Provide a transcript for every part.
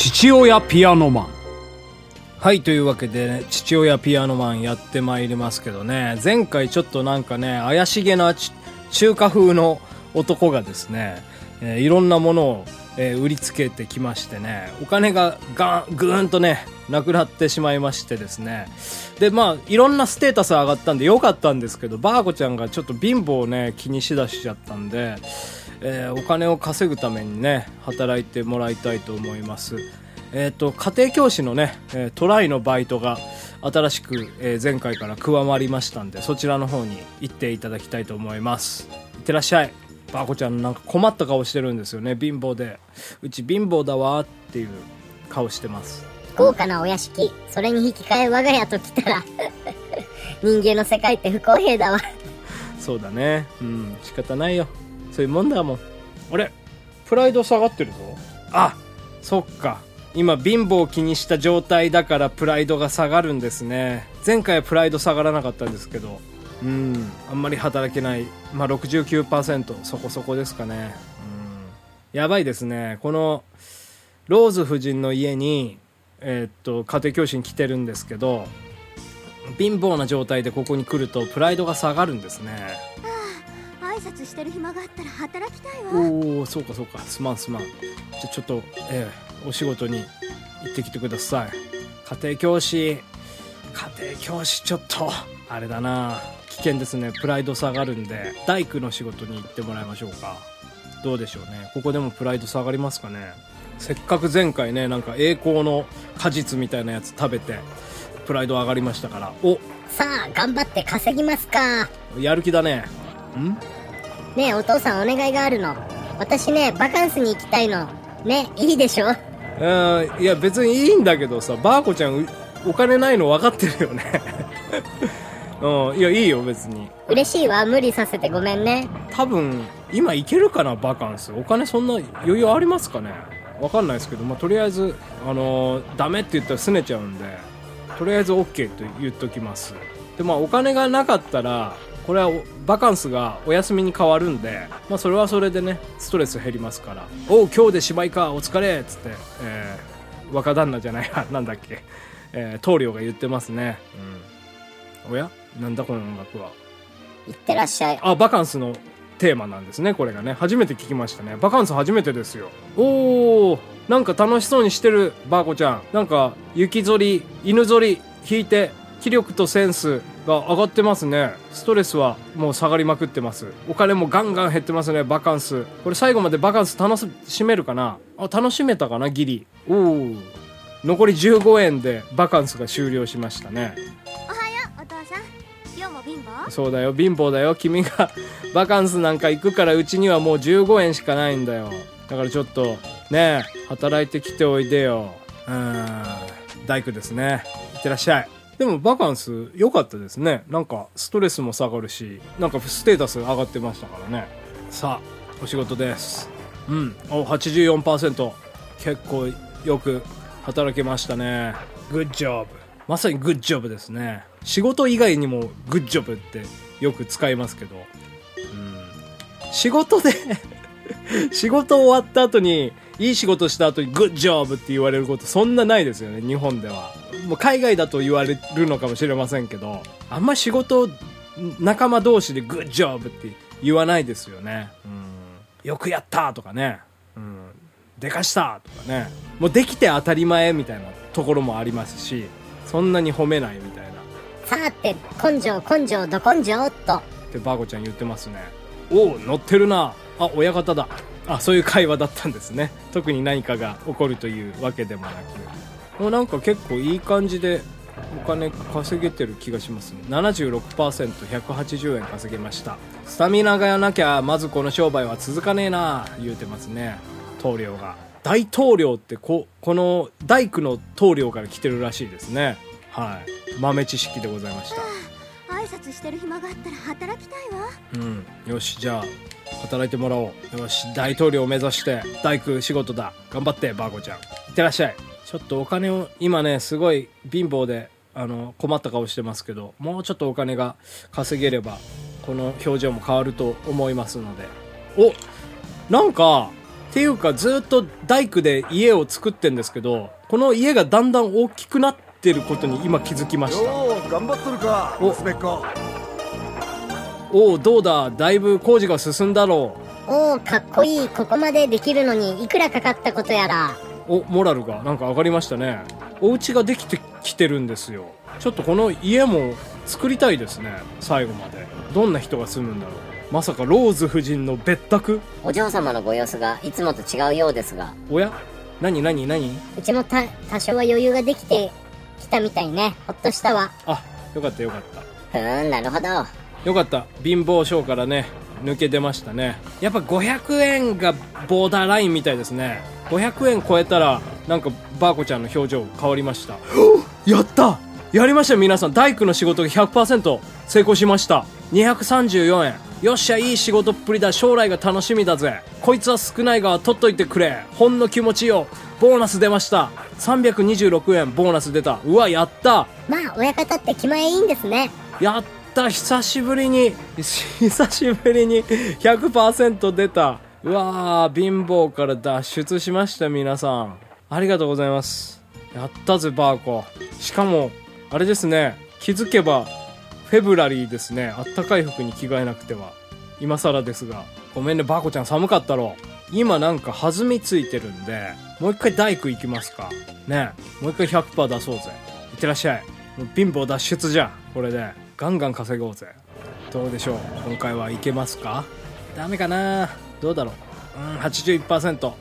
父親ピアノマン。はいというわけで、ね、父親ピアノマンやってまいりますけどね。前回ちょっとなんかね怪しげな中華風の男がですね、えー、いろんなものを、えー、売りつけてきましてねお金がガンぐーんとねなくなってしまいましてですね。でまあいろんなステータス上がったんでよかったんですけどバーコちゃんがちょっと貧乏をね気にしだしちゃったんでえー、お金を稼ぐためにね働いてもらいたいと思います。えーと、家庭教師のね、えー、トライのバイトが新しく、えー、前回から加わりましたんでそちらの方に行っていただきたいと思います。いってらっしゃい。バーコちゃんなんか困った顔してるんですよね。貧乏で。うち貧乏だわっていう顔してます。豪華なお屋敷。それに引き換え我が家と来たら人間の世界って不公平だわ。そうだね。うん。仕方ないよそういうもんだもん。あれ？プライド下がってるぞ。あそっか。今貧乏を気にした状態だからプライドが下がるんですね。前回はプライド下がらなかったんですけど。うん。あんまり働けない。まあ69%そこそこですかね。うん。やばいですね。この、ローズ夫人の家に、えー、っと、家庭教師に来てるんですけど、貧乏な状態でここに来るとプライドが下がるんですね。してる暇があったら働きたいわ。おおそうかそうか。すまんすまん。じゃちょっとええお仕事に行ってきてください。家庭教師。家庭教師ちょっとあれだな。危険ですね。プライド下がるんで。大工の仕事に行ってもらいましょうか。どうでしょうね。ここでもプライド下がりますかね。せっかく前回ねなんか栄光の果実みたいなやつ食べてプライド上がりましたから。お。さあ頑張って稼ぎますか。やる気だね。ん？ねえお父さんお願いがあるの。私ねバカンスに行きたいの。ねいいでしょ？うんいや別にいいんだけどさバーコちゃんお金ないの分かってるよね。うんいやいいよ別に。嬉しいわ。無理させてごめんね。多分今行けるかなバカンス。お金そんな余裕ありますかね？分かんないですけど、まあ、とりあえずあのー、ダメって言ったら拗ねちゃうんでとりあえず OK と言っときます。でまあお金がなかったらこれはバカンスがお休みに変わるんで、まあ、それはそれでねストレス減りますから「おう今日で芝居かお疲れ」っつって、えー、若旦那じゃないや なんだっけ、えー、棟梁が言ってますね、うん、おや？なんだこの音楽は？いってらっしゃい。あバカンスのテーマなんですねこれがね。初めて聞きましたね。バカンス初めてですよ。おおなんか楽しそうにしてるバーコちゃん。なんか雪ぞり犬ぞり引いて気力とセンスが上がってますね。ストレスはもう下がりまくってます。お金もガンガン減ってますねバカンス。これ最後までバカンス楽しめるかな？あ楽しめたかなギリ。おお残り15円でバカンスが終了しましたね。おはようお父さん。今日も貧乏？そうだよ貧乏だよ。君が バカンスなんか行くからうちにはもう15円しかないんだよ。だからちょっとね働いてきておいでよ。うん大工ですね。いってらっしゃいでもバカンス良かったですね。なんかストレスも下がるし、なんかステータス上がってましたからね。さあ、お仕事です。うん。お、84%。結構よく働けましたね。グッジョブ。まさにグッジョブですね。仕事以外にもグッジョブってよく使いますけど。うん。仕事で 仕事終わった後に、いい仕事した後にグッジョブって言われることそんなないですよね、日本では。もう海外だと言われるのかもしれませんけど、あんま仕事、仲間同士でグッジョブって言わないですよね。うん。よくやったとかね。うん。でかしたとかね。もうできて当たり前みたいなところもありますし、そんなに褒めないみたいな。さて、根性根性ど根性と。ってバーゴちゃん言ってますね。おお、乗ってるな。あ、親方だ。あ、そういう会話だったんですね。特に何かが起こるというわけでもなく。もうなんか結構いい感じでお金稼げてる気がしますね。76%180 円稼げました。スタミナがなきゃまずこの商売は続かねえな言うてますね。棟梁が。大統領ってここの大工の棟梁から来てるらしいですね。はい。豆知識でございました。挨拶してる暇があったら働きたいわ。うん。よしじゃあ働いてもらおう。よし大統領を目指して大工仕事だ。頑張ってバーコちゃん。いってらっしゃいちょっとお金を、今ね、すごい貧乏で、あの、困った顔してますけど、もうちょっとお金が稼げれば、この表情も変わると思いますので。おなんか、っていうかずっと大工で家を作ってんですけどこの家がだんだん大きくなってることに今気づきました。頑張っとるかお。娘っ子。おおどうだだいぶ工事が進んだろおおかっこいいここまでできるのにいくらかかったことやら。うおモラルがなんか上がりましたね。お家ができてきてるんですよ。ちょっとこの家も作りたいですね。最後まで。どんな人が住むんだろう。まさかローズ夫人の別宅？お嬢様のご様子がいつもと違うようですが。おや？何何何？うちもた多少は余裕ができてきたみたいね。ほっとしたわ。あよかったよかった。ふーんなるほど。よかった。貧乏症からね抜け出ましたね。やっぱ500円がボーダーラインみたいですね。500円超えたらなんかバーコちゃんの表情変わりました。やった！やりました皆さん。大工の仕事が100%成功しました。234円。よっしゃいい仕事っぷりだ。将来が楽しみだぜ。こいつは少ないが取っといてくれ。ほんの気持ちよ。ボーナス出ました。326円ボーナス出た。うわやった。まあ親方って気前いいんですね。やった久しぶりに久しぶりに100%出た。うわー貧乏から脱出しました皆さん。ありがとうございます。やったぜバーコしかもあれですね。気づけばフェブラリーですね。あったかい服に着替えなくては。今更ですが。ごめんねバーコちゃん寒かったろ。今なんか弾みついてるんでもう一回大工行きますか。ね。もう一回100%出そうぜ。いってらっしゃい。貧乏脱出じゃんこれで。ガンガン稼ごうぜ。どうでしょう。今回はいけますか？ダメかな？どうだろう？うん81%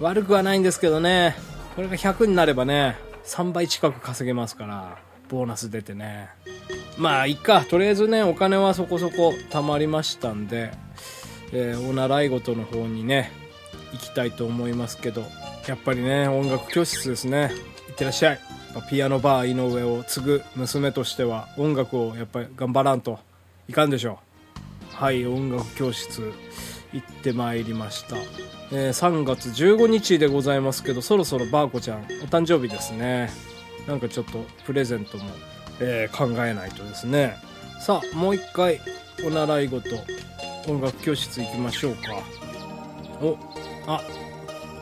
悪くはないんですけどね。これが100になればね3倍近く稼げますからボーナス出てね。まあいっか。とりあえずねお金はそこそこ貯まりましたんで、えーお習い事の方にね行きたいと思いますけどやっぱりね音楽教室ですね。いってらっしゃい。ピアノバー井上を継ぐ娘としては音楽をやっぱり頑張らんといかんでしょう。はい音楽教室行ってまいりました、えー3月15日でございますけどそろそろバーコちゃんお誕生日ですね。なんかちょっとプレゼントも、えー考えないとですね。さあもう一回お習い事音楽教室行きましょうか。おあ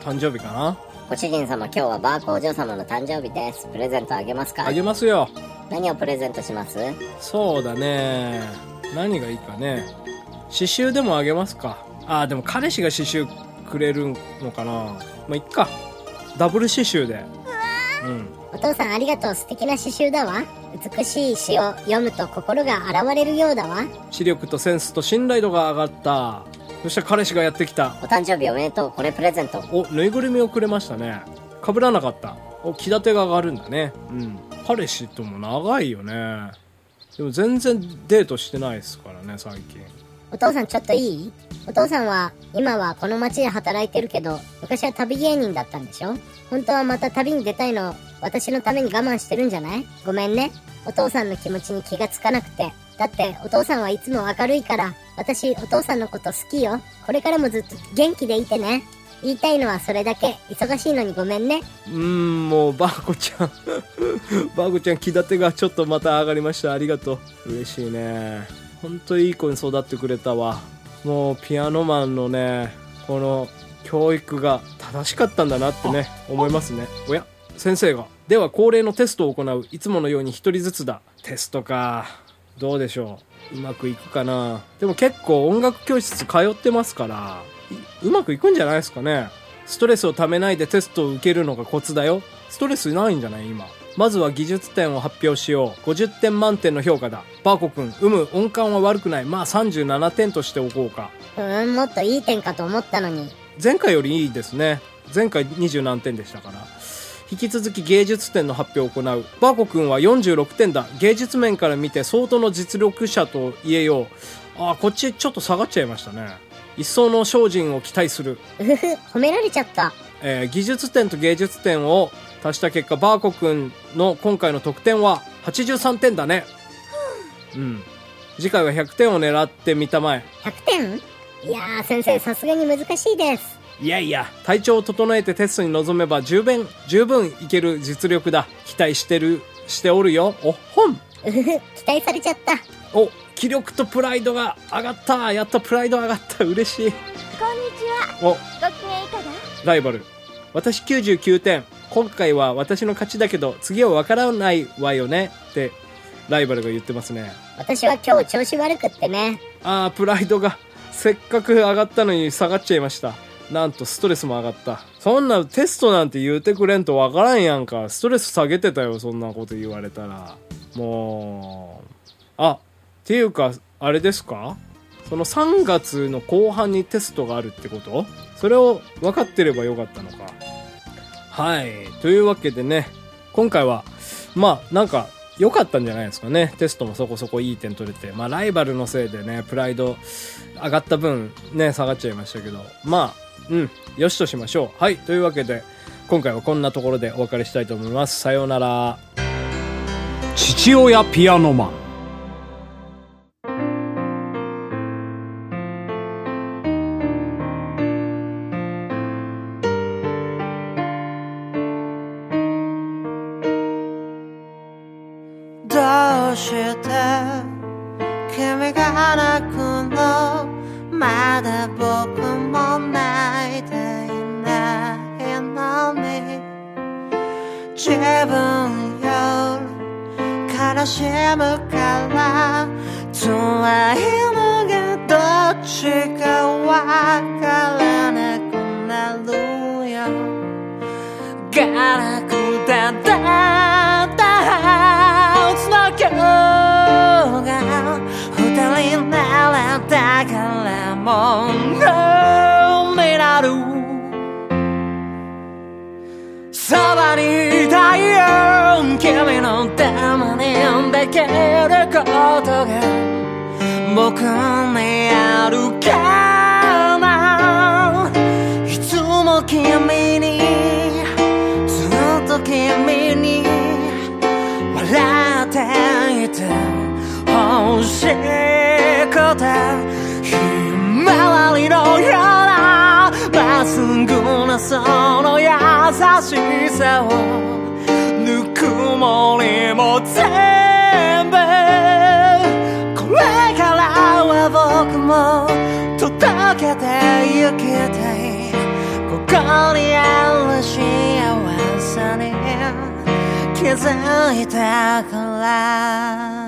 誕生日かな？ご主人様今日はバーコお嬢様の誕生日です。プレゼントあげますか？あげますよ。何をプレゼントします？そうだね。何がいいかね。刺繍でもあげますか。あーでも彼氏が刺繍くれるのかな。まあいっか。ダブル刺繍で。うん。お父さんありがとう。素敵な刺繍だわ。美しい詩を読むと心が洗われるようだわ。視力とセンスと信頼度が上がったそしたら彼氏がやってきた。お誕生日おめでとう。これプレゼント。おぬいぐるみをくれましたね。かぶらなかった。お気立てが上がるんだね。うん。彼氏とも長いよね。でも全然デートしてないですからね最近。お父さんちょっといい？お父さんは今はこの町で働いてるけど昔は旅芸人だったんでしょ？本当はまた旅に出たいの。私のために我慢してるんじゃない？ごめんね。お父さんの気持ちに気がつかなくてだってお父さんはいつも明るいから私お父さんのこと好きよ。これからもずっと元気でいてね。言いたいのはそれだけ。忙しいのにごめんね。うんもうバーコちゃん。バーコちゃん気立てがちょっとまた上がりました。ありがとう。嬉しいね。ほんといい子に育ってくれたわ。もうピアノマンのねこの教育が正しかったんだなってね思いますね。おや先生が。では恒例のテストを行う。いつものように一人ずつだ。テストか。どうでしょう。うまくいくかな。でも結構音楽教室通ってますからいうまくいくんじゃないですかね。ストレスをためないでテストを受けるのがコツだよ。ストレスないんじゃない？今。まずは技術点を発表しよう。50点満点の評価だ。バーコ君うむ音感は悪くない。まあ37点としておこうか。うーんもっといい点かと思ったのに。前回よりいいですね。前回20何点でしたから引き続き芸術点の発表を行う。バーコ君は46点だ。芸術面から見て相当の実力者と言えよう。あーこっちちょっと下がっちゃいましたね。一層の精進を期待する。うふふ褒められちゃった。えー技術点と芸術点を足した結果バーコ君の今回の得点は83点だね。うん。次回は100点を狙ってみたまえ。100点？いやー先生さすがに難しいですいやいや体調を整えてテストに臨めば十分十分いける実力だ期待してるしておるよおほんうふふ期待されちゃったお気力とプライドが上がったやったプライド上がった嬉しいこんにちはおご機嫌いかが？ライバル。私99点。今回は私の勝ちだけど、次はわからないわよね。って、ライバルが言ってますね。私は今日調子悪くってね。あー、プライドが、せっかく上がったのに下がっちゃいました。なんとストレスも上がった。そんなテストなんて言うてくれんとわからんやんか。ストレス下げてたよ、そんなこと言われたら。もう。あ、っていうか、あれですか？その3月の後半にテストがあるってこと？それを分かってればよかったのか。はい。というわけでね、今回は、まあ、なんか、良かったんじゃないですかね。テストもそこそこいい点取れて。まあ、ライバルのせいでね、プライド上がった分、ね、下がっちゃいましたけど。まあ、うん、よしとしましょう。はい。というわけで、今回はこんなところでお別れしたいと思います。さようなら。父親ピアノマン。どうして君が泣くの？まだ僕しむから辛いのがどっちかわからなくなるよ。ガラクタだったはずの今日が二人ならだからもうになる。そばにいたいよ。君のためにできることが僕にあるかな。いつも君にずっと君に笑っていて欲しくてひまわりのようなまっすぐなその優しさをぬくもりも全僕も届けてゆきたい。ここにある幸せに気づいたから。